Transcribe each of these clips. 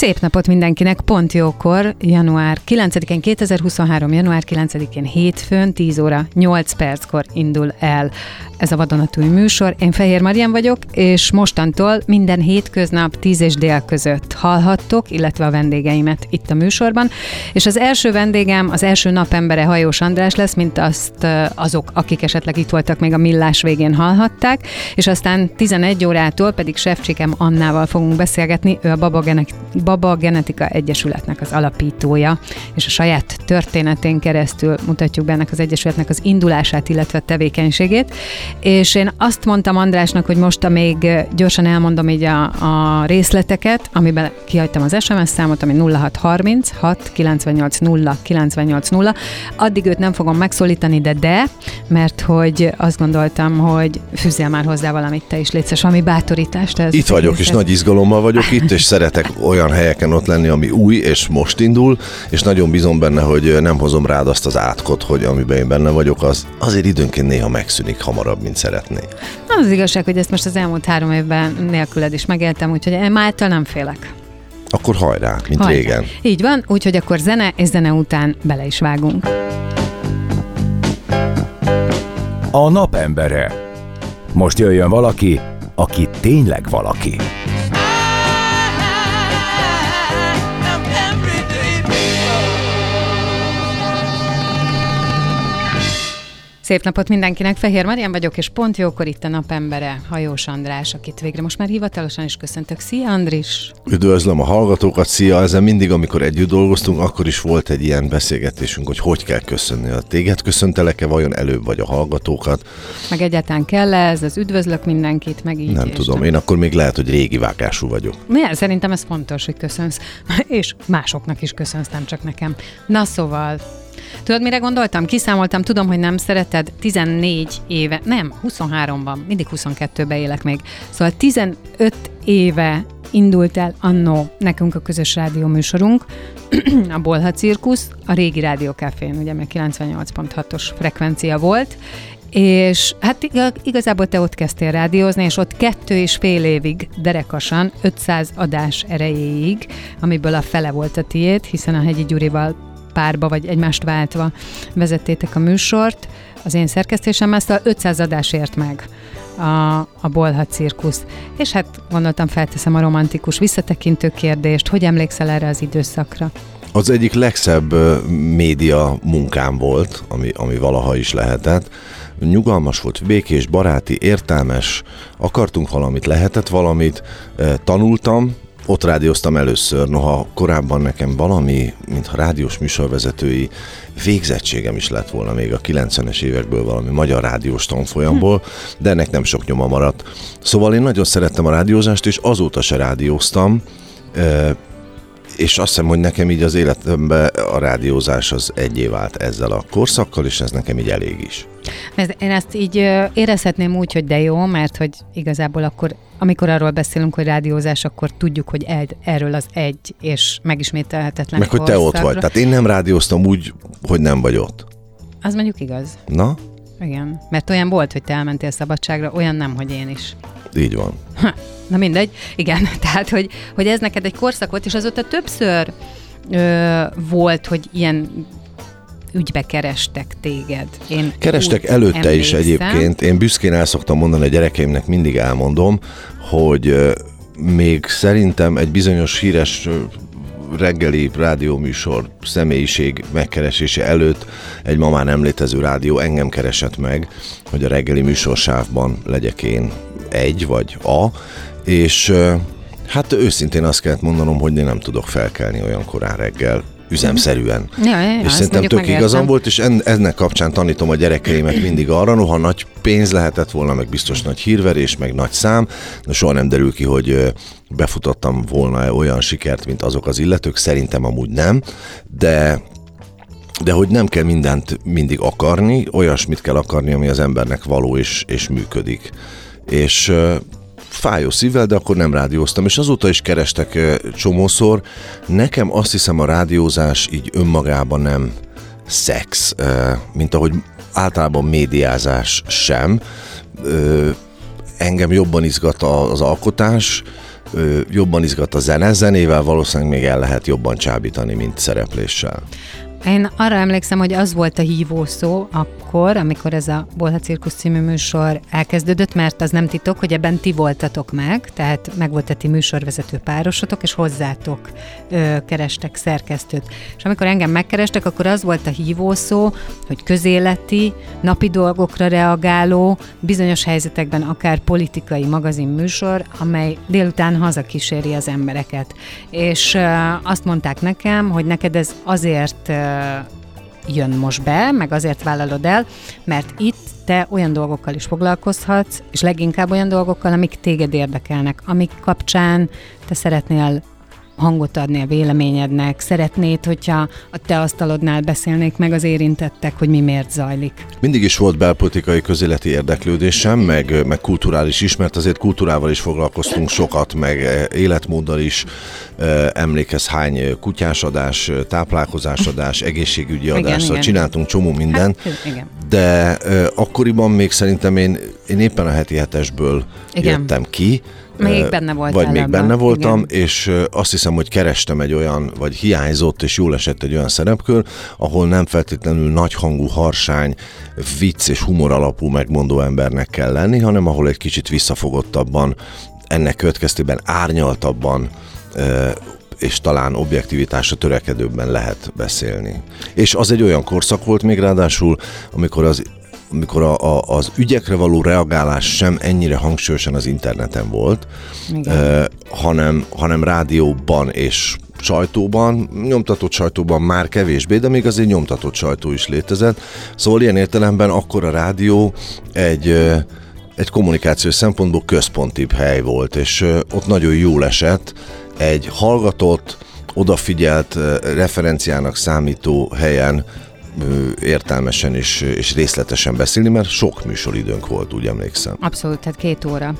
Szép napot mindenkinek, pont jókor, január 9-én, 2023. január 9-én hétfőn, 10 óra 8 perckor indul el ez a vadonatúj műsor. Én Fehér Marian vagyok, és mostantól minden hétköznap 10 és dél között hallhattok, illetve a vendégeimet itt a műsorban. És az első vendégem, az első napembere Hajós András lesz, mint azt azok, akik esetleg itt voltak még a millás végén hallhatták, és aztán 11 órától pedig Sefcsikem Annával fogunk beszélgetni, ő a Baba, Genek- Baba Genetika Egyesületnek az alapítója, és a saját történetén keresztül mutatjuk be ennek az egyesületnek az indulását, illetve tevékenységét. És én azt mondtam Andrásnak, hogy most még gyorsan elmondom így a, a részleteket, amiben kihagytam az SMS számot, ami 0630 6 98 0 98 0. Addig őt nem fogom megszólítani, de de, mert hogy azt gondoltam, hogy fűzél már hozzá valamit te is, létszes, ami bátorítást. Ez itt vagyok, és nagy izgalommal vagyok itt, és szeretek olyan helyeken ott lenni, ami új, és most indul, és nagyon bízom benne, hogy nem hozom rád azt az átkot, hogy amiben én benne vagyok, az azért időnként néha megszűnik hamarabb, mint szeretné. Az, az igazság, hogy ezt most az elmúlt három évben nélküled is megéltem, úgyhogy én mától nem félek. Akkor hajrá, mint hajrá. régen. Így van, úgyhogy akkor zene és zene után bele is vágunk. A napembere. Most jöjjön valaki, aki tényleg valaki. Szép napot mindenkinek, Fehér Marian vagyok, és pont jókor itt a napembere, Hajós András, akit végre most már hivatalosan is köszöntök. Szia Andris! Üdvözlöm a hallgatókat, szia! Ezen mindig, amikor együtt dolgoztunk, akkor is volt egy ilyen beszélgetésünk, hogy hogy kell köszönni a téged. Köszöntelek-e vajon előbb vagy a hallgatókat? Meg egyáltalán kell -e ez, az üdvözlök mindenkit, meg így. Nem tudom, nem. én akkor még lehet, hogy régi vágású vagyok. Milyen? Szerintem ez fontos, hogy köszönsz. És másoknak is köszönsz, nem csak nekem. Na szóval, Tudod, mire gondoltam? Kiszámoltam, tudom, hogy nem szereted 14 éve, nem, 23-ban, mindig 22-ben élek még. Szóval 15 éve indult el annó nekünk a közös rádió műsorunk, a Bolha Cirkusz, a régi rádiókafén, ugye meg 98.6-os frekvencia volt, és hát igazából te ott kezdtél rádiózni, és ott kettő és fél évig derekasan, 500 adás erejéig, amiből a fele volt a tiéd, hiszen a Hegyi Gyurival párba, vagy egymást váltva vezettétek a műsort. Az én szerkesztésem ezt a 500 adásért meg a, a Bolha cirkusz. És hát gondoltam, felteszem a romantikus visszatekintő kérdést, hogy emlékszel erre az időszakra? Az egyik legszebb média munkám volt, ami, ami valaha is lehetett. Nyugalmas volt, békés, baráti, értelmes, akartunk valamit, lehetett valamit, tanultam, ott rádióztam először, noha korábban nekem valami, mintha rádiós műsorvezetői végzettségem is lett volna még a 90-es évekből valami magyar rádiós tanfolyamból, de ennek nem sok nyoma maradt. Szóval én nagyon szerettem a rádiózást, és azóta se rádióztam, és azt hiszem, hogy nekem így az életemben a rádiózás az egyé vált ezzel a korszakkal, és ez nekem így elég is. Én ezt így érezhetném úgy, hogy de jó, mert hogy igazából akkor, amikor arról beszélünk, hogy rádiózás, akkor tudjuk, hogy el, erről az egy és megismételhetetlen Meg hogy te ott vagy. Tehát én nem rádióztam úgy, hogy nem vagy ott. Az mondjuk igaz. Na? Igen, mert olyan volt, hogy te elmentél szabadságra, olyan nem, hogy én is. Így van. Ha, na mindegy, igen, tehát, hogy, hogy ez neked egy korszak volt, és azóta többször ö, volt, hogy ilyen ügybe kerestek téged. Én Kerestek előtte emlékszem. is egyébként. Én büszkén el szoktam mondani a gyerekeimnek, mindig elmondom, hogy még szerintem egy bizonyos híres reggeli rádióműsor személyiség megkeresése előtt egy ma már nem létező rádió engem keresett meg, hogy a reggeli műsorsávban legyek én egy vagy A, és hát őszintén azt kellett mondanom, hogy én nem tudok felkelni olyan korán reggel, üzemszerűen. Ja, ja, és szerintem tök megértem. igazam volt, és en, ennek kapcsán tanítom a gyerekeimet mindig arra, noha nagy pénz lehetett volna, meg biztos nagy hírverés, meg nagy szám, de soha nem derül ki, hogy befutottam volna olyan sikert, mint azok az illetők, szerintem amúgy nem, de de hogy nem kell mindent mindig akarni, olyasmit kell akarni, ami az embernek való és, és működik. És fájó szívvel, de akkor nem rádióztam, és azóta is kerestek csomószor. Nekem azt hiszem a rádiózás így önmagában nem szex, mint ahogy általában médiázás sem. Engem jobban izgat az alkotás, jobban izgat a zene, zenével valószínűleg még el lehet jobban csábítani, mint szerepléssel. Én arra emlékszem, hogy az volt a hívó szó akkor, amikor ez a Bolha Cirkusz című műsor elkezdődött, mert az nem titok, hogy ebben ti voltatok meg, tehát meg volt a ti műsorvezető párosotok, és hozzátok ö, kerestek szerkesztőt. És amikor engem megkerestek, akkor az volt a hívó szó, hogy közéleti, napi dolgokra reagáló, bizonyos helyzetekben akár politikai magazin műsor, amely délután hazakíséri az embereket. És ö, azt mondták nekem, hogy neked ez azért jön most be, meg azért vállalod el, mert itt te olyan dolgokkal is foglalkozhatsz, és leginkább olyan dolgokkal, amik téged érdekelnek, amik kapcsán te szeretnél hangot adni a véleményednek, szeretnéd, hogyha a te asztalodnál beszélnék meg az érintettek, hogy mi miért zajlik. Mindig is volt belpolitikai közéleti érdeklődésem, meg, meg kulturális is, mert azért kultúrával is foglalkoztunk sokat, meg eh, életmóddal is. Eh, Emlékez hány kutyásadás, eh, táplálkozásadás, egészségügyi Igen, adás, szóval igen. csináltunk csomó mindent. Hát, igen. de akkoriban még szerintem én, én éppen a heti hetesből Igen. jöttem ki. Még benne voltál Vagy még abban, benne voltam, igen. és azt hiszem, hogy kerestem egy olyan, vagy hiányzott, és jól esett egy olyan szerepkör, ahol nem feltétlenül nagyhangú, harsány, vicc és humor alapú megmondó embernek kell lenni, hanem ahol egy kicsit visszafogottabban, ennek következtében árnyaltabban és talán objektivitásra törekedőbben lehet beszélni. És az egy olyan korszak volt még ráadásul, amikor az amikor a, a, az ügyekre való reagálás sem ennyire hangsúlyosan az interneten volt, Igen. hanem, hanem rádióban és sajtóban, nyomtatott sajtóban már kevésbé, de még azért nyomtatott sajtó is létezett. Szóval ilyen értelemben akkor a rádió egy, egy kommunikációs szempontból központibb hely volt, és ott nagyon jól esett egy hallgatott, odafigyelt, referenciának számító helyen értelmesen és, és részletesen beszélni, mert sok műsoridőnk volt, úgy emlékszem. Abszolút, tehát két óra.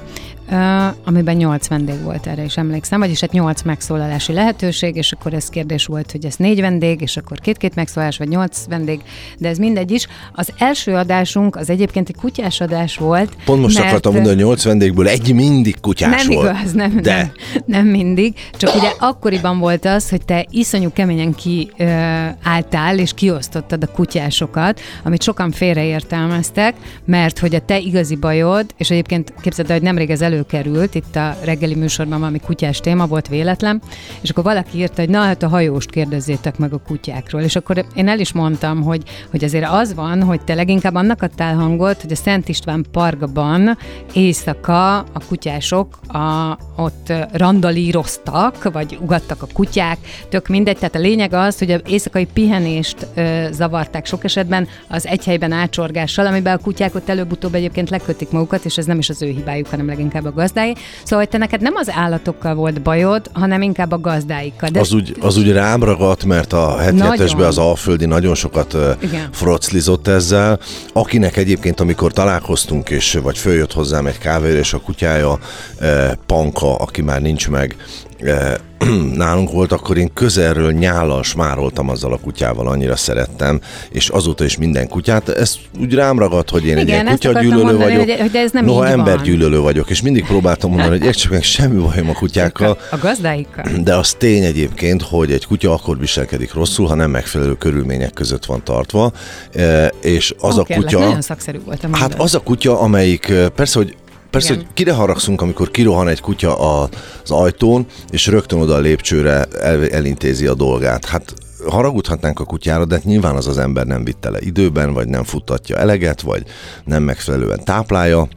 Amiben nyolc vendég volt, erre is emlékszem, vagyis hát nyolc megszólalási lehetőség, és akkor ez kérdés volt, hogy ez négy vendég, és akkor két-két megszólalás, vagy nyolc vendég, de ez mindegy is. Az első adásunk az egyébként egy kutyás adás volt. Pont most mert, akartam mondani, hogy nyolc vendégből egy mindig kutyás nem volt. igaz, nem, De. nem, nem mindig. Csak ugye akkoriban volt az, hogy te iszonyú keményen kiálltál, és kiosztottad a kutyásokat, amit sokan félreértelmeztek, mert hogy a te igazi bajod, és egyébként képzeld, el, hogy nemrég ez előkerült, itt a reggeli műsorban valami kutyás téma volt véletlen, és akkor valaki írta, hogy na hát a hajóst kérdezzétek meg a kutyákról. És akkor én el is mondtam, hogy, hogy azért az van, hogy te leginkább annak adtál hangot, hogy a Szent István parkban éjszaka a kutyások a, ott randalíroztak, vagy ugattak a kutyák, tök mindegy. Tehát a lényeg az, hogy az éjszakai pihenést ö, zavarták sok esetben az egy helyben ácsorgással, amiben a kutyák ott előbb-utóbb egyébként lekötik magukat, és ez nem is az ő hibájuk, hanem leginkább a gazdái. Szóval, hogy te neked nem az állatokkal volt bajod, hanem inkább a gazdáikkal. De Az úgy, az úgy rám ragadt, mert a heti Nagyon. hetesben az Alföldi nagyon sokat Igen. froclizott ezzel. Akinek egyébként, amikor találkoztunk, és vagy följött hozzám egy kávéra, és a kutyája eh, Panka, aki már nincs meg, nálunk volt, akkor én közelről nyállal smároltam azzal a kutyával, annyira szerettem, és azóta is minden kutyát. Ez úgy rám ragadt, hogy én egy Igen, ilyen ezt akartam kutyagyűlölő mondani, vagyok. hogy- hogy de ez nem Noha így van. embergyűlölő vagyok, és mindig próbáltam mondani, hogy értsük meg, semmi bajom a kutyákkal, a gazdáikkal. de az tény egyébként, hogy egy kutya akkor viselkedik rosszul, ha nem megfelelő körülmények között van tartva, e, és az Ó, a kutya... Nagyon szakszerű volt a Hát az a kutya, amelyik e, persze, hogy Persze, Igen. hogy kire haragszunk, amikor kirohan egy kutya a- az ajtón, és rögtön oda a lépcsőre el, elintézi a dolgát. Hát haragudhatnánk a kutyára, de hát nyilván az az ember nem vitte le időben, vagy nem futtatja eleget, vagy nem megfelelően táplálja.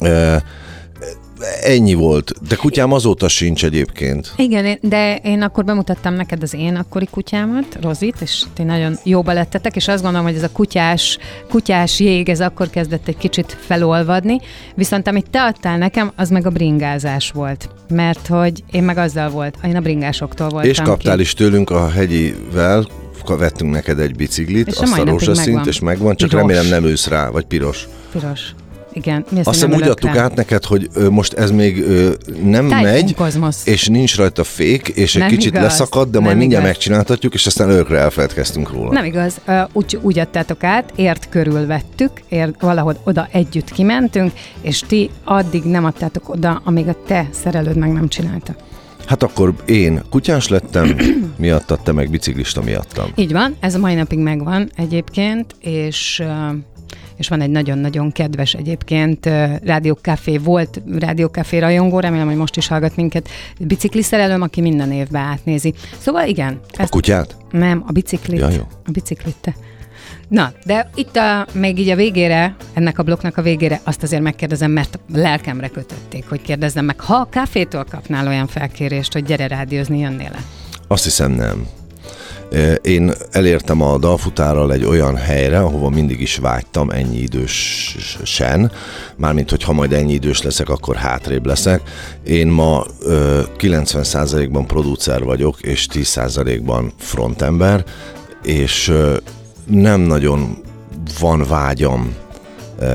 Ö, ennyi volt. De kutyám azóta sincs egyébként. Igen, de én akkor bemutattam neked az én akkori kutyámat, Rozit, és ti nagyon jóba lettetek, és azt gondolom, hogy ez a kutyás, kutyás jég, ez akkor kezdett egy kicsit felolvadni, viszont amit te adtál nekem, az meg a bringázás volt. Mert hogy én meg azzal volt, én a bringásoktól voltam És kaptál ki. is tőlünk a hegyivel, vettünk neked egy biciklit, És a azt a napig rózsaszint, megvan. és megvan, csak Piros. remélem nem ősz rá, vagy piros. Piros. Igen. Mi Azt hiszem úgy adtuk rá. át neked, hogy ö, most ez még ö, nem Typhoon megy, Cosmos. és nincs rajta fék, és egy Nem kicsit igaz. leszakad, de majd mindjárt igaz. megcsináltatjuk, és aztán örökre elfeledkeztünk róla. Nem igaz, Ö, úgy, úgy adtátok át, ért körül vettük, ért, valahogy oda együtt kimentünk, és ti addig nem adtátok oda, amíg a te szerelőd meg nem csinálta. Hát akkor én kutyás lettem, miattad, te meg biciklista miattam. Így van, ez a mai napig megvan egyébként, és és van egy nagyon-nagyon kedves egyébként rádiókafé, volt rádiókafé rajongó, remélem, hogy most is hallgat minket, bicikliszerelőm, aki minden évben átnézi. Szóval igen, A kutyát? Nem, a biciklit. Ja, jó. A biciklit te. Na, de itt a, még így a végére, ennek a blokknak a végére azt azért megkérdezem, mert lelkemre kötötték, hogy kérdezzem meg, ha a kávétól kapnál olyan felkérést, hogy gyere rádiózni, jönnél-e? Azt hiszem nem. Én elértem a dalfutárral egy olyan helyre, ahova mindig is vágytam ennyi idősen, mármint, hogy ha majd ennyi idős leszek, akkor hátrébb leszek. Én ma ö, 90%-ban producer vagyok, és 10%-ban frontember, és nem nagyon van vágyam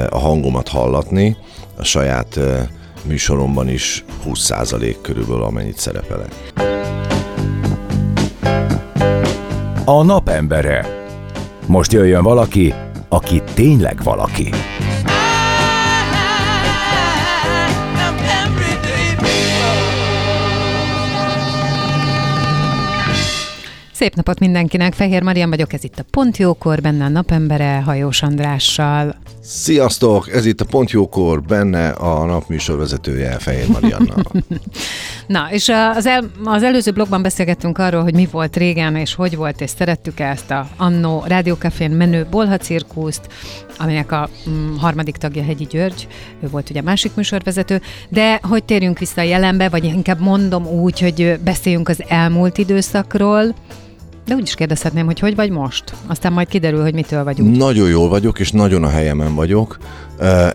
a hangomat hallatni, a saját műsoromban is 20% körülbelül amennyit szerepelek. A napembere. Most jöjjön valaki, aki tényleg valaki. Szép napot mindenkinek, Fehér Marian vagyok, ez itt a Pont Jókor, benne a napembere, Hajós Andrással. Sziasztok! Ez itt a Pont Jókor, benne a napműsor vezetője Fehér Marianna. Na, és az, el, az előző blogban beszélgettünk arról, hogy mi volt régen, és hogy volt, és szerettük ezt a Annó Rádiókafén menő Bolha cirkuszt, aminek a mm, harmadik tagja Hegyi György, ő volt ugye másik műsorvezető, de hogy térjünk vissza a jelenbe, vagy inkább mondom úgy, hogy beszéljünk az elmúlt időszakról, de úgy is kérdezhetném, hogy hogy vagy most? Aztán majd kiderül, hogy mitől vagy úgy. Nagyon jól vagyok, és nagyon a helyemen vagyok.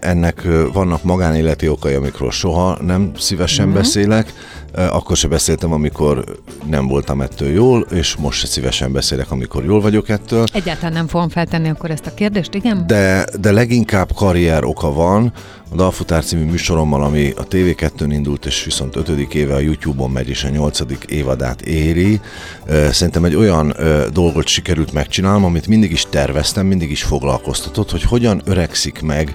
Ennek vannak magánéleti okai, amikről soha nem szívesen Mhm. beszélek. Akkor se beszéltem, amikor nem voltam ettől jól, és most se szívesen beszélek, amikor jól vagyok ettől. Egyáltalán nem fogom feltenni akkor ezt a kérdést, igen? De, de leginkább karrier oka van. A Dalfutár című műsorommal, ami a TV2-n indult, és viszont ötödik éve a YouTube-on megy, és a nyolcadik évadát éri. Szerintem egy olyan dolgot sikerült megcsinálnom, amit mindig is terveztem, mindig is foglalkoztatott, hogy hogyan öregszik meg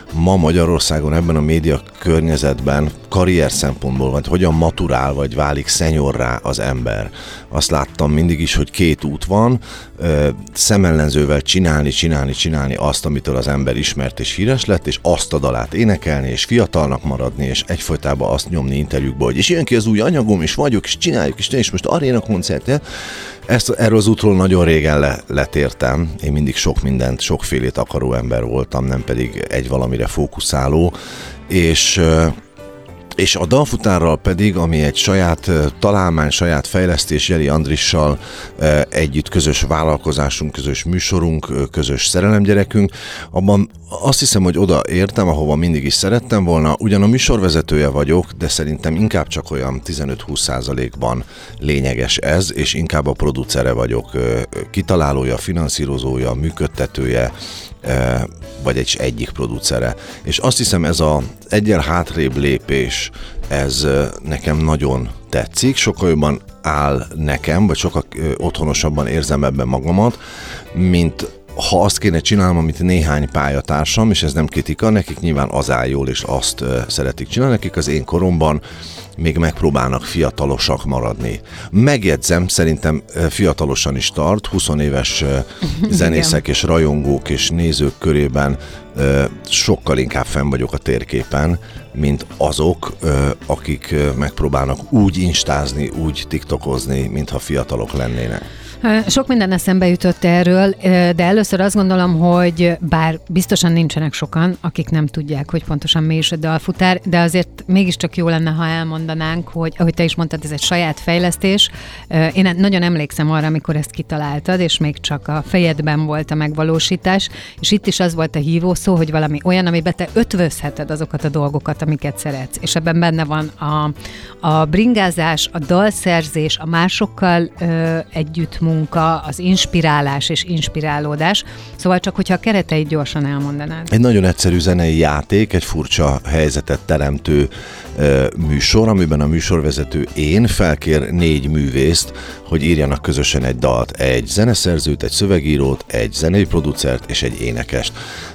ma Magyarországon ebben a média környezetben karrier szempontból, vagy hogyan maturál, vagy válik szenyorrá az ember. Azt láttam mindig is, hogy két út van, ö, szemellenzővel csinálni, csinálni, csinálni azt, amitől az ember ismert és híres lett, és azt a dalát énekelni, és fiatalnak maradni, és egyfolytában azt nyomni interjúkba, hogy és jön ki az új anyagom, és vagyok, és csináljuk, és, és most aréna koncert, ezt, erről az útról nagyon régen le, letértem. Én mindig sok mindent, sokfélét akaró ember voltam, nem pedig egy valamire fókuszáló. És és a dalfutárral pedig, ami egy saját találmány, saját fejlesztés Jeli Andrissal együtt közös vállalkozásunk, közös műsorunk, közös szerelemgyerekünk, abban azt hiszem, hogy oda értem, ahova mindig is szerettem volna. Ugyan a műsorvezetője vagyok, de szerintem inkább csak olyan 15-20 százalékban lényeges ez, és inkább a producere vagyok, kitalálója, finanszírozója, működtetője, vagy egy egyik producere. És azt hiszem ez a egyel hátrébb lépés, ez eh, nekem nagyon tetszik, sokkal jobban áll nekem, vagy sokkal otthonosabban érzem ebben magamat, mint ha azt kéne csinálnom, amit néhány pályatársam, és ez nem kritika, nekik nyilván az áll jól, és azt szeretik csinálni, nekik az én koromban még megpróbálnak fiatalosak maradni. Megjegyzem, szerintem fiatalosan is tart, 20 éves zenészek és rajongók és nézők körében sokkal inkább fenn vagyok a térképen, mint azok, akik megpróbálnak úgy instázni, úgy tiktokozni, mintha fiatalok lennének. Sok minden eszembe jutott erről, de először azt gondolom, hogy bár biztosan nincsenek sokan, akik nem tudják, hogy pontosan mi is a dalfutár, de azért mégiscsak jó lenne, ha elmondanánk, hogy ahogy te is mondtad, ez egy saját fejlesztés. Én nagyon emlékszem arra, amikor ezt kitaláltad, és még csak a fejedben volt a megvalósítás, és itt is az volt a hívó szó, hogy valami olyan, amiben te ötvözheted azokat a dolgokat, amiket szeretsz. És ebben benne van a, a bringázás, a dalszerzés, a másokkal ö, együtt munka, az inspirálás és inspirálódás. Szóval csak, hogyha a kereteit gyorsan elmondanád. Egy nagyon egyszerű zenei játék, egy furcsa helyzetet teremtő műsor, amiben a műsorvezető én felkér négy művészt, hogy írjanak közösen egy dalt, egy zeneszerzőt, egy szövegírót, egy zenei producert és egy énekest.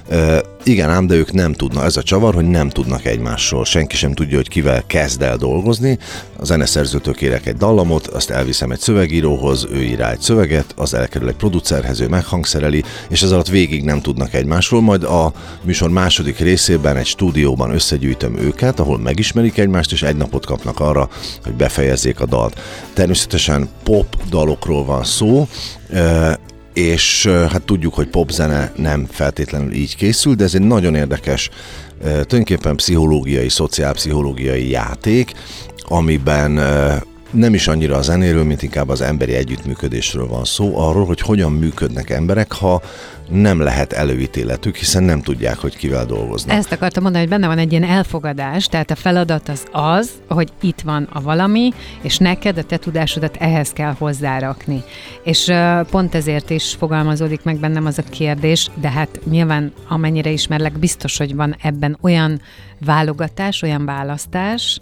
Ö, igen ám, de ők nem tudnak, ez a csavar, hogy nem tudnak egymásról. Senki sem tudja, hogy kivel kezd el dolgozni. A zeneszerzőtől kérek egy dallamot, azt elviszem egy szövegíróhoz, ő ír egy szöveget, az elkerül egy producerhez, ő meghangszereli, és ez alatt végig nem tudnak egymásról. Majd a műsor második részében egy stúdióban összegyűjtöm őket, ahol megismerik egymást, és egy napot kapnak arra, hogy befejezzék a dalt. Természetesen pop dalokról van szó, és hát tudjuk, hogy popzene nem feltétlenül így készül, de ez egy nagyon érdekes, tulajdonképpen pszichológiai, szociálpszichológiai játék, amiben nem is annyira a zenéről, mint inkább az emberi együttműködésről van szó, arról, hogy hogyan működnek emberek, ha nem lehet előítéletük, hiszen nem tudják, hogy kivel dolgoznak. Ezt akartam mondani, hogy benne van egy ilyen elfogadás, tehát a feladat az az, hogy itt van a valami, és neked a te tudásodat ehhez kell hozzárakni. És pont ezért is fogalmazódik meg bennem az a kérdés, de hát nyilván amennyire ismerlek, biztos, hogy van ebben olyan válogatás, olyan választás,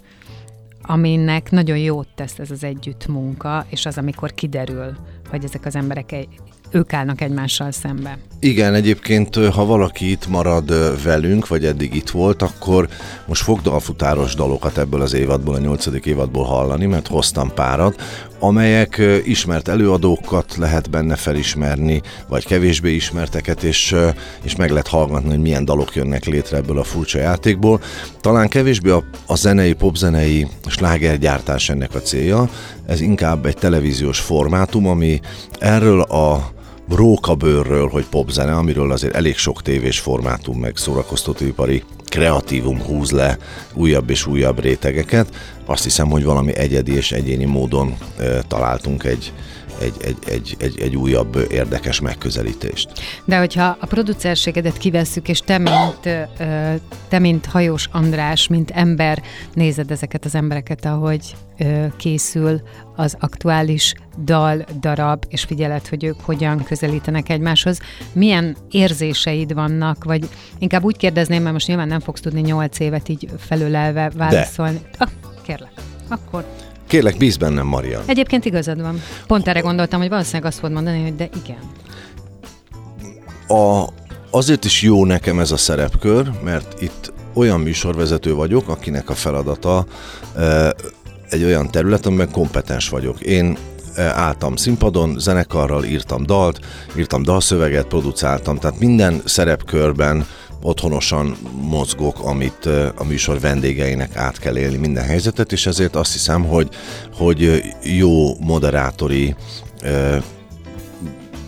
aminek nagyon jót tesz ez az együttmunka, és az, amikor kiderül, hogy ezek az emberek egy, ők állnak egymással szembe. Igen, egyébként, ha valaki itt marad velünk, vagy eddig itt volt, akkor most fog dalfutáros dalokat ebből az évadból, a nyolcadik évadból hallani, mert hoztam párat, amelyek ismert előadókat lehet benne felismerni, vagy kevésbé ismerteket, és, és meg lehet hallgatni, hogy milyen dalok jönnek létre ebből a furcsa játékból. Talán kevésbé a, a zenei, popzenei slágergyártás ennek a célja, ez inkább egy televíziós formátum, ami erről a rókabőrről, hogy popzene, amiről azért elég sok tévés formátum meg szórakoztatóipari kreatívum húz le újabb és újabb rétegeket. Azt hiszem, hogy valami egyedi és egyéni módon e, találtunk egy, egy, egy, egy, egy, egy újabb érdekes megközelítést. De hogyha a producerségedet kivesszük, és te mint, te, mint hajós András, mint ember nézed ezeket az embereket, ahogy készül az aktuális dal, darab, és figyeled, hogy ők hogyan közelítenek egymáshoz. Milyen érzéseid vannak, vagy inkább úgy kérdezném, mert most nyilván nem fogsz tudni nyolc évet így felülelve válaszolni. De. Ah, kérlek, akkor Kérlek, bíz bennem, Marian. Egyébként igazad van. Pont erre gondoltam, hogy valószínűleg azt fogod mondani, hogy de igen. A, azért is jó nekem ez a szerepkör, mert itt olyan műsorvezető vagyok, akinek a feladata e, egy olyan terület, amiben kompetens vagyok. Én e, álltam színpadon, zenekarral írtam dalt, írtam dalszöveget, producáltam, tehát minden szerepkörben otthonosan mozgok, amit a műsor vendégeinek át kell élni minden helyzetet, és ezért azt hiszem, hogy, hogy jó moderátori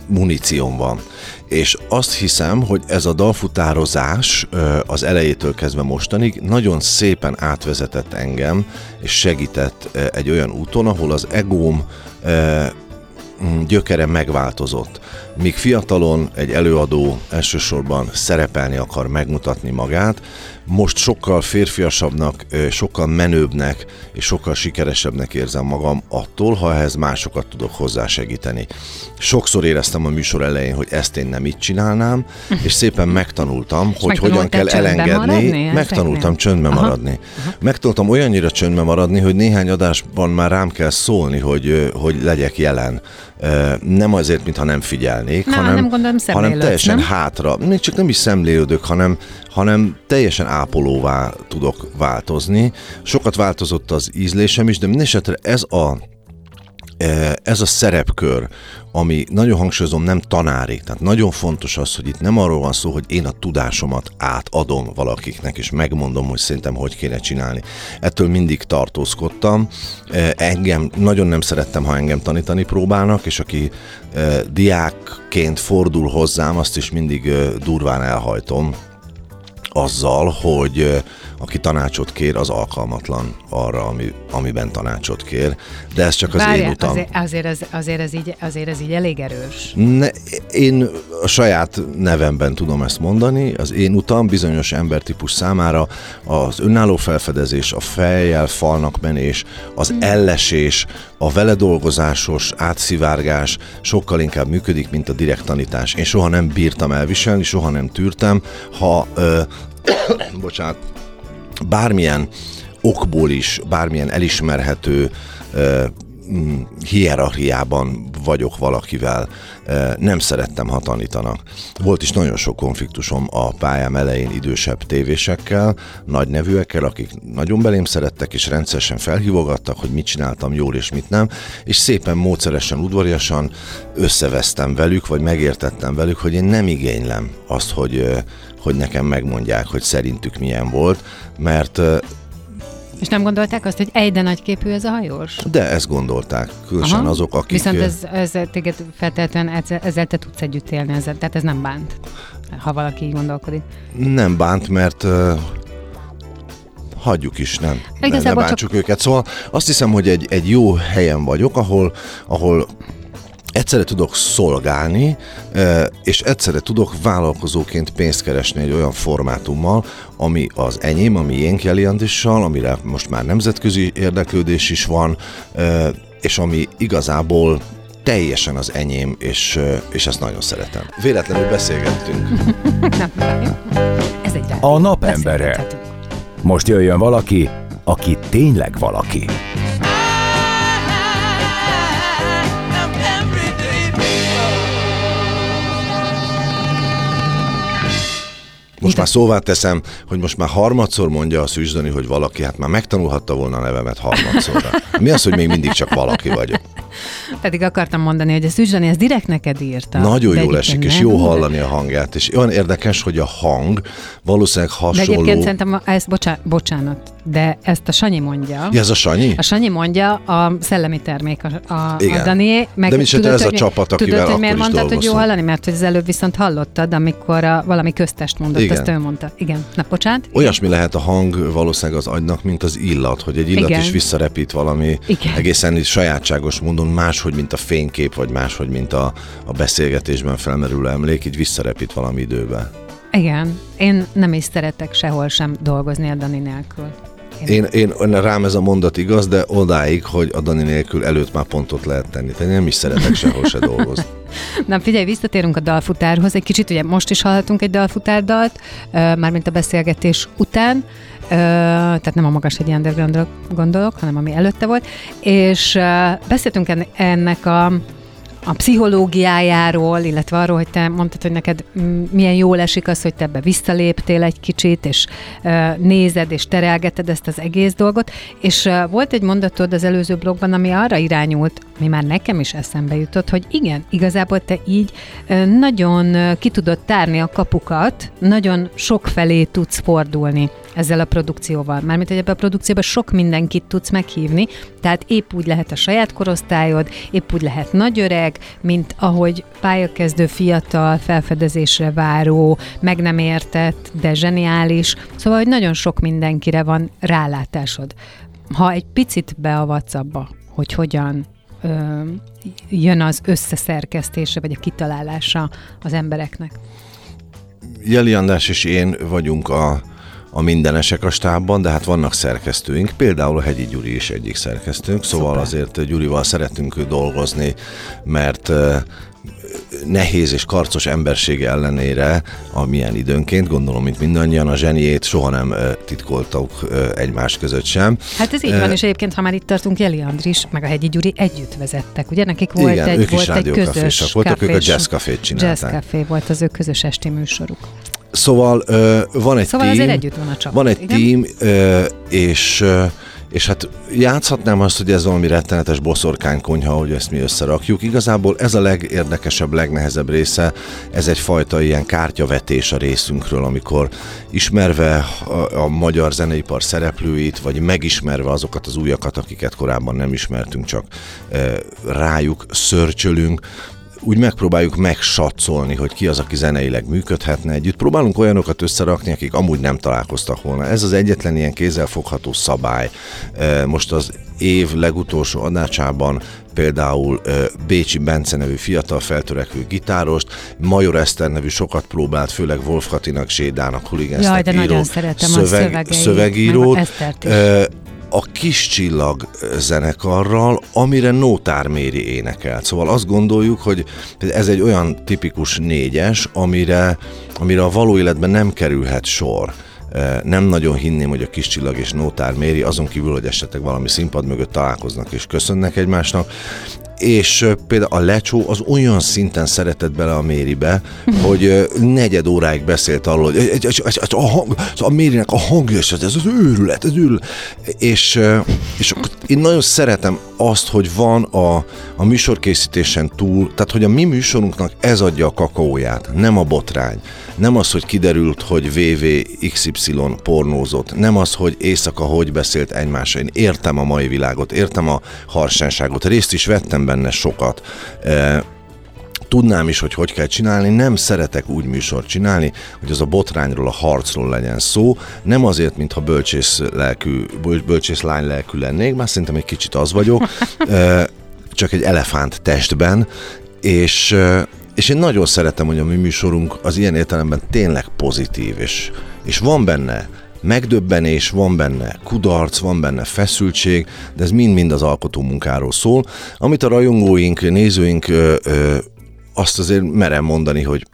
munícióm van. És azt hiszem, hogy ez a dalfutározás az elejétől kezdve mostanig nagyon szépen átvezetett engem, és segített egy olyan úton, ahol az egóm gyökere megváltozott. Míg fiatalon egy előadó elsősorban szerepelni akar, megmutatni magát, most sokkal férfiasabbnak, sokkal menőbbnek és sokkal sikeresebbnek érzem magam attól, ha ehhez másokat tudok hozzásegíteni. Sokszor éreztem a műsor elején, hogy ezt én nem így csinálnám, és szépen megtanultam, és hogy hogyan kell elengedni. Maradni, megtanultam csöndbe Aha. maradni. Aha. Megtanultam olyannyira csöndbe maradni, hogy néhány adásban már rám kell szólni, hogy, hogy legyek jelen. Nem azért, mintha nem figyelnék, Na, hanem, nem gondolom, hanem teljesen nem? hátra. Még csak nem is szemlélődök, hanem, hanem teljesen ápolóvá tudok változni. Sokat változott az ízlésem is, de mindesetre ez a ez a szerepkör, ami nagyon hangsúlyozom, nem tanári. Tehát nagyon fontos az, hogy itt nem arról van szó, hogy én a tudásomat átadom valakiknek, és megmondom, hogy szerintem hogy kéne csinálni. Ettől mindig tartózkodtam. Engem nagyon nem szerettem, ha engem tanítani próbálnak, és aki diákként fordul hozzám, azt is mindig durván elhajtom, azzal, hogy aki tanácsot kér, az alkalmatlan arra, ami, amiben tanácsot kér. De ez csak az Várjál, én utam. Azért, azért, ez, azért, ez így, azért ez így elég erős. Ne, én a saját nevemben tudom ezt mondani, az én utam bizonyos embertípus számára az önálló felfedezés, a fejjel falnak menés, az hmm. ellesés, a vele dolgozásos átszivárgás sokkal inkább működik, mint a direkt tanítás. Én soha nem bírtam elviselni, soha nem tűrtem, ha ö, bocsánat, bármilyen okból is, bármilyen elismerhető hierarchiában vagyok valakivel, nem szerettem, ha tanítanak. Volt is nagyon sok konfliktusom a pályám elején idősebb tévésekkel, nagy nevűekkel, akik nagyon belém szerettek, és rendszeresen felhívogattak, hogy mit csináltam jól és mit nem, és szépen, módszeresen, udvariasan összevesztem velük, vagy megértettem velük, hogy én nem igénylem azt, hogy, hogy nekem megmondják, hogy szerintük milyen volt, mert és nem gondolták azt, hogy egyre nagyképű ez a hajós? De ezt gondolták, különösen Aha. azok, akik... Viszont ez, ez téged feltétlenül ezzel, ezzel te tudsz együtt élni, ezzel, tehát ez nem bánt, ha valaki így gondolkodik. Nem bánt, mert uh, hagyjuk is, nem. Igazából ne bántsuk csak... őket. Szóval azt hiszem, hogy egy, egy jó helyen vagyok, ahol, ahol egyszerre tudok szolgálni, és egyszerre tudok vállalkozóként pénzt keresni egy olyan formátummal, ami az enyém, ami én Kelly Andissal, amire most már nemzetközi érdeklődés is van, és ami igazából teljesen az enyém, és, és ezt nagyon szeretem. Véletlenül beszélgettünk. Ez egy a napembere. Most jöjjön valaki, aki tényleg valaki. Most már szóvá teszem, hogy most már harmadszor mondja a Szűzdani, hogy valaki, hát már megtanulhatta volna a nevemet harmadszorra. Mi az, hogy még mindig csak valaki vagyok? Pedig akartam mondani, hogy a Szűzdani, ez direkt neked írta. Nagyon jól esik, és jó hallani a hangját. És olyan érdekes, hogy a hang valószínűleg hasonló... De egyébként szerintem, ezt, bocsánat, bocsánat, de ezt a Sanyi mondja. Ja, ez a Sanyi? A Sanyi mondja, a szellemi termék a, a, Igen. a Dani. Meg de mi tudod, ez a csapat, akivel tudod, hogy miért mondtad, dolgoztam. hogy jó hallani? Mert hogy az előbb viszont hallottad, amikor a, valami köztest mondott, Igen. ezt ő mondta. Igen. Na, bocsánat. Olyasmi lehet a hang valószínűleg az agynak, mint az illat, hogy egy illat Igen. is visszarepít valami Igen. egészen sajátságos módon máshogy, mint a fénykép, vagy máshogy, mint a, a beszélgetésben felmerülő emlék, így visszarepít valami időbe. Igen, én nem is szeretek sehol sem dolgozni a Dani nélkül. Én, én, én rám ez a mondat igaz, de odáig, hogy a Dani nélkül előtt már pontot lehet tenni. Tehát nem is szeretek sehol se dolgozni. Na figyelj, visszatérünk a dalfutárhoz. Egy kicsit ugye most is hallhatunk egy dalfutárdalt, mármint a beszélgetés után. Uh, tehát nem a magas egy underground gondolok, hanem ami előtte volt, és uh, beszéltünk ennek a a pszichológiájáról, illetve arról, hogy te mondtad, hogy neked milyen jól esik az, hogy te ebbe visszaléptél egy kicsit, és nézed és terelgeted ezt az egész dolgot. És volt egy mondatod az előző blogban, ami arra irányult, mi már nekem is eszembe jutott, hogy igen, igazából te így nagyon ki tudod tárni a kapukat, nagyon sok felé tudsz fordulni ezzel a produkcióval. Mármint, hogy ebbe a produkcióban sok mindenkit tudsz meghívni, tehát épp úgy lehet a saját korosztályod, épp úgy lehet nagy öreg, mint ahogy pályakezdő fiatal, felfedezésre váró, meg nem értett, de zseniális. Szóval, hogy nagyon sok mindenkire van rálátásod. Ha egy picit beavatsz abba, hogy hogyan ö, jön az összeszerkesztése, vagy a kitalálása az embereknek. Jeli András és én vagyunk a a mindenesek a stábban, de hát vannak szerkesztőink, például a Hegyi Gyuri is egyik szerkesztőnk, szóval Szuper. azért Gyurival szeretünk dolgozni, mert nehéz és karcos embersége ellenére, amilyen időnként, gondolom, mint mindannyian, a zseniét soha nem titkoltak egymás között sem. Hát ez így van, és egyébként, ha már itt tartunk, Jeli Andris, meg a Hegyi Gyuri együtt vezettek, ugye? Nekik volt Igen, egy, ők volt egy közös voltak, ők a Jazz Café-t csinálták. Jazz Café volt az ő közös esti műsoruk. Szóval van egy Szóval team, azért együtt van a csapat, van egy igen? team, és és hát játszhatnám azt, hogy ez valami rettenetes boszorkánykonyha, hogy ezt mi összerakjuk. Igazából ez a legérdekesebb, legnehezebb része, ez egyfajta ilyen kártyavetés a részünkről, amikor ismerve a, a magyar zeneipar szereplőit, vagy megismerve azokat az újakat, akiket korábban nem ismertünk, csak e, rájuk szörcsölünk, úgy megpróbáljuk megsatszolni, hogy ki az, aki zeneileg működhetne együtt. Próbálunk olyanokat összerakni, akik amúgy nem találkoztak volna. Ez az egyetlen ilyen kézzelfogható szabály. Most az év legutolsó adásában például Bécsi Bence nevű fiatal feltörekvő gitárost, Major Eszter nevű sokat próbált, főleg Wolf Katinak, Zsédának, Jaj, Huligensnek de író nagyon szeretem a szövegeit, szövegírót. A Kis Csillag zenekarral, amire Nótár Méri énekelt. Szóval azt gondoljuk, hogy ez egy olyan tipikus négyes, amire, amire a való életben nem kerülhet sor. E, Nem nagyon hinném, hogy a Kis Csillag és Nótár Méri, azon kívül, hogy esetleg valami színpad mögött találkoznak és köszönnek egymásnak, és például a Lecsó az olyan szinten szeretett bele a Méribe, hogy negyed óráig beszélt arról, hogy a, hang, a Mérinek a hangja, ez, ez az őrület, ez őrület. És, és én nagyon szeretem azt, hogy van a, a műsorkészítésen túl, tehát hogy a mi műsorunknak ez adja a kakaóját, nem a botrány. Nem az, hogy kiderült, hogy VVXY pornózott, nem az, hogy éjszaka hogy beszélt egymásra. Én értem a mai világot, értem a harsánságot, részt is vettem benne sokat. E, tudnám is, hogy hogy kell csinálni, nem szeretek úgy műsort csinálni, hogy az a botrányról, a harcról legyen szó, nem azért, mintha bölcsész, lelkű, böl- bölcsész lány lelkű lennék, már szerintem egy kicsit az vagyok, e, csak egy elefánt testben, és, e, és én nagyon szeretem, hogy a mi műsorunk az ilyen értelemben tényleg pozitív, és, és van benne megdöbbenés, van benne kudarc, van benne feszültség, de ez mind-mind az alkotó munkáról szól. Amit a rajongóink, nézőink ö, ö, azt azért merem mondani, hogy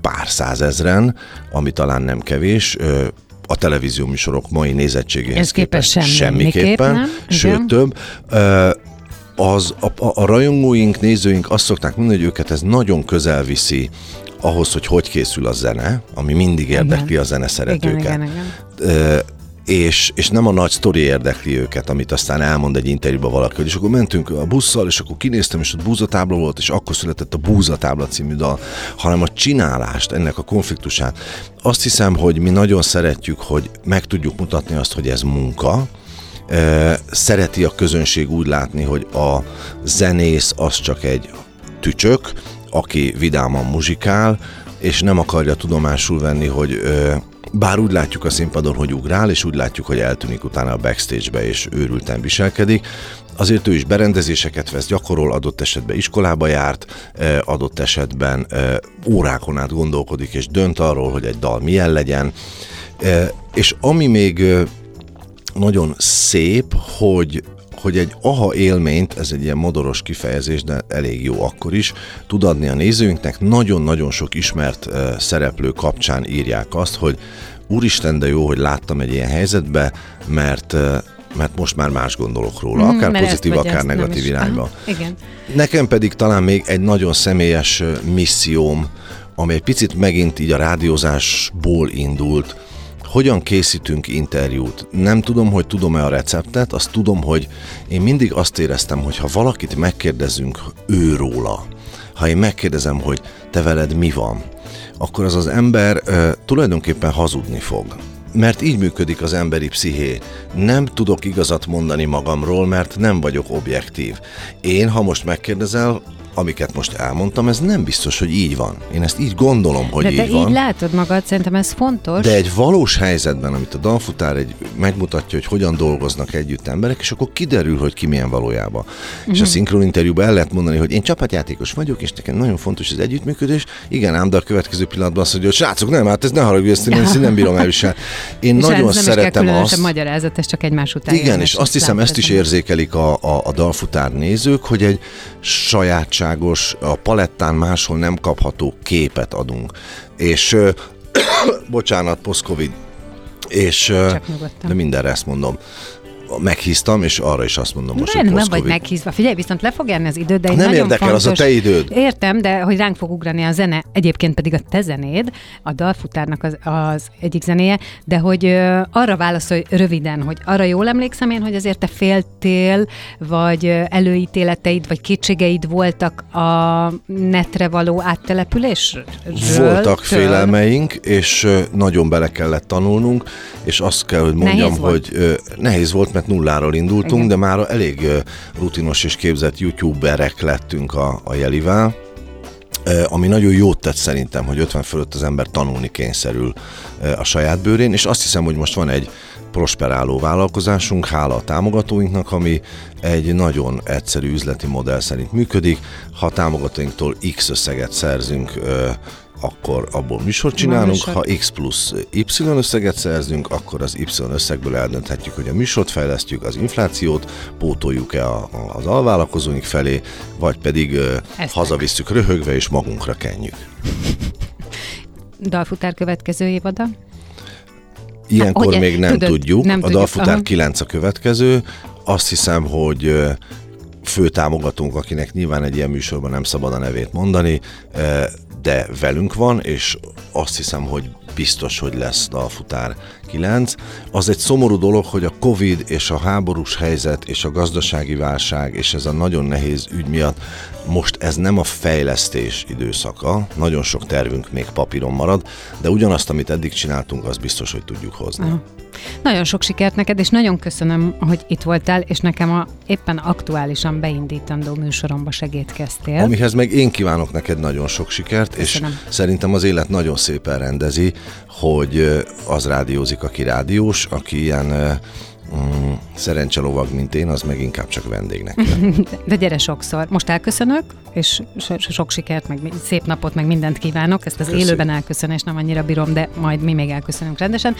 pár százezren, ami talán nem kevés, ö, a televízió műsorok mai nézettségéhez Ez képest semmi- semmiképpen, miképp nem, sőt igen. több. Ö, az, a, a, a rajongóink, nézőink azt szokták mondani, hogy őket ez nagyon közel viszi ahhoz, hogy hogy készül a zene, ami mindig érdekli a zene szeretőket. Igen, igen, igen. Ö, és, és nem a nagy sztori érdekli őket, amit aztán elmond egy interjúban valaki, és akkor mentünk a busszal, és akkor kinéztem, és ott búzatábla volt, és akkor született a Búzatábla című dal, hanem a csinálást, ennek a konfliktusát. Azt hiszem, hogy mi nagyon szeretjük, hogy meg tudjuk mutatni azt, hogy ez munka, szereti a közönség úgy látni, hogy a zenész az csak egy tücsök, aki vidáman muzsikál, és nem akarja tudomásul venni, hogy ö, bár úgy látjuk a színpadon, hogy ugrál, és úgy látjuk, hogy eltűnik utána a backstage-be, és őrülten viselkedik, azért ő is berendezéseket vesz, gyakorol, adott esetben iskolába járt, adott esetben órákon át gondolkodik, és dönt arról, hogy egy dal milyen legyen, és ami még nagyon szép, hogy hogy egy aha élményt, ez egy ilyen modoros kifejezés, de elég jó akkor is, tud adni a nézőinknek. Nagyon-nagyon sok ismert uh, szereplő kapcsán írják azt, hogy úristen, de jó, hogy láttam egy ilyen helyzetbe, mert uh, mert most már más gondolok róla, Mhm, akár pozitív, akár negatív irányba. Aha, igen. Nekem pedig talán még egy nagyon személyes misszióm, ami egy picit megint így a rádiózásból indult, hogyan készítünk interjút. Nem tudom, hogy tudom-e a receptet, azt tudom, hogy én mindig azt éreztem, hogy ha valakit megkérdezünk őróla, ha én megkérdezem, hogy te veled mi van, akkor az az ember ö, tulajdonképpen hazudni fog. Mert így működik az emberi psziché. Nem tudok igazat mondani magamról, mert nem vagyok objektív. Én, ha most megkérdezel, amiket most elmondtam, ez nem biztos, hogy így van. Én ezt így gondolom, hogy De így te van. így látod magad, szerintem ez fontos. De egy valós helyzetben, amit a dalfutár egy, megmutatja, hogy hogyan dolgoznak együtt emberek, és akkor kiderül, hogy ki milyen valójában. Uh-huh. És a szinkron interjúban el lehet mondani, hogy én csapatjátékos vagyok, és nekem nagyon fontos az együttműködés. Igen, ám, de a következő pillanatban azt mondja, hogy srácok, nem, hát ez ne haragudj, ezt én, én nem bírom elviselni. Én és nagyon ez nem is kell szeretem azt, magyarázat, ez csak egymás után igen, és azt hiszem, ezt is érzékelik a, a, a dalfutár nézők, hogy egy sajátságos, a palettán máshol nem kapható képet adunk. És ö, bocsánat, post-covid, és de mindenre ezt mondom. Meghíztam, és arra is azt mondom most, nem, hogy nem vagy meghízva. Figyelj, viszont le fog járni az időd, de egy Nem nagyon érdekel, az a fontos... te időd. Értem, de hogy ránk fog ugrani a zene, egyébként pedig a te zenéd, a dalfutárnak az, az egyik zenéje, de hogy ö, arra válaszolj röviden, hogy arra jól emlékszem én, hogy azért te féltél, vagy előítéleteid, vagy kétségeid voltak a netre való áttelepülésről? Voltak Től? félelmeink, és nagyon bele kellett tanulnunk, és azt kell, hogy mondjam, Nehéz volt? hogy ö, nehéz volt, mert nulláról indultunk, Igen. de már elég rutinos és képzett youtuberek lettünk a, a jelivel, ami nagyon jót tett szerintem, hogy 50 fölött az ember tanulni kényszerül a saját bőrén, és azt hiszem, hogy most van egy prosperáló vállalkozásunk, hála a támogatóinknak, ami egy nagyon egyszerű üzleti modell szerint működik. Ha támogatóinktól X összeget szerzünk, akkor abból műsort csinálunk, műsor. ha X plusz Y összeget szerzünk, akkor az Y összegből eldönthetjük, hogy a műsort fejlesztjük, az inflációt, pótoljuk-e a, a, az alvállalkozóink felé, vagy pedig ö, hazavisszük röhögve és magunkra kenjük. Dalfutár következő évada? Ilyenkor hogy- még nem tudod, tudjuk. nem a tudjuk, Dalfutár aha. 9 a következő. Azt hiszem, hogy fő támogatónk, akinek nyilván egy ilyen műsorban nem szabad a nevét mondani, de velünk van, és azt hiszem, hogy biztos, hogy lesz Dalfutár 9. Az egy szomorú dolog, hogy a Covid és a háborús helyzet és a gazdasági válság és ez a nagyon nehéz ügy miatt most ez nem a fejlesztés időszaka, nagyon sok tervünk még papíron marad, de ugyanazt, amit eddig csináltunk, az biztos, hogy tudjuk hozni. Aha. Nagyon sok sikert neked, és nagyon köszönöm, hogy itt voltál, és nekem a éppen aktuálisan beindítandó műsoromba segítkeztél. Amihez meg én kívánok neked nagyon sok sikert, Köszönöm. és szerintem az élet nagyon szépen rendezi, hogy az rádiózik, aki rádiós, aki ilyen mm, szerencselovag, mint én, az meg inkább csak vendégnek. De gyere sokszor. Most elköszönök, és so- so- sok sikert, meg szép napot, meg mindent kívánok. Ezt az Köszi. élőben elköszönés nem annyira bírom, de majd mi még elköszönünk rendesen.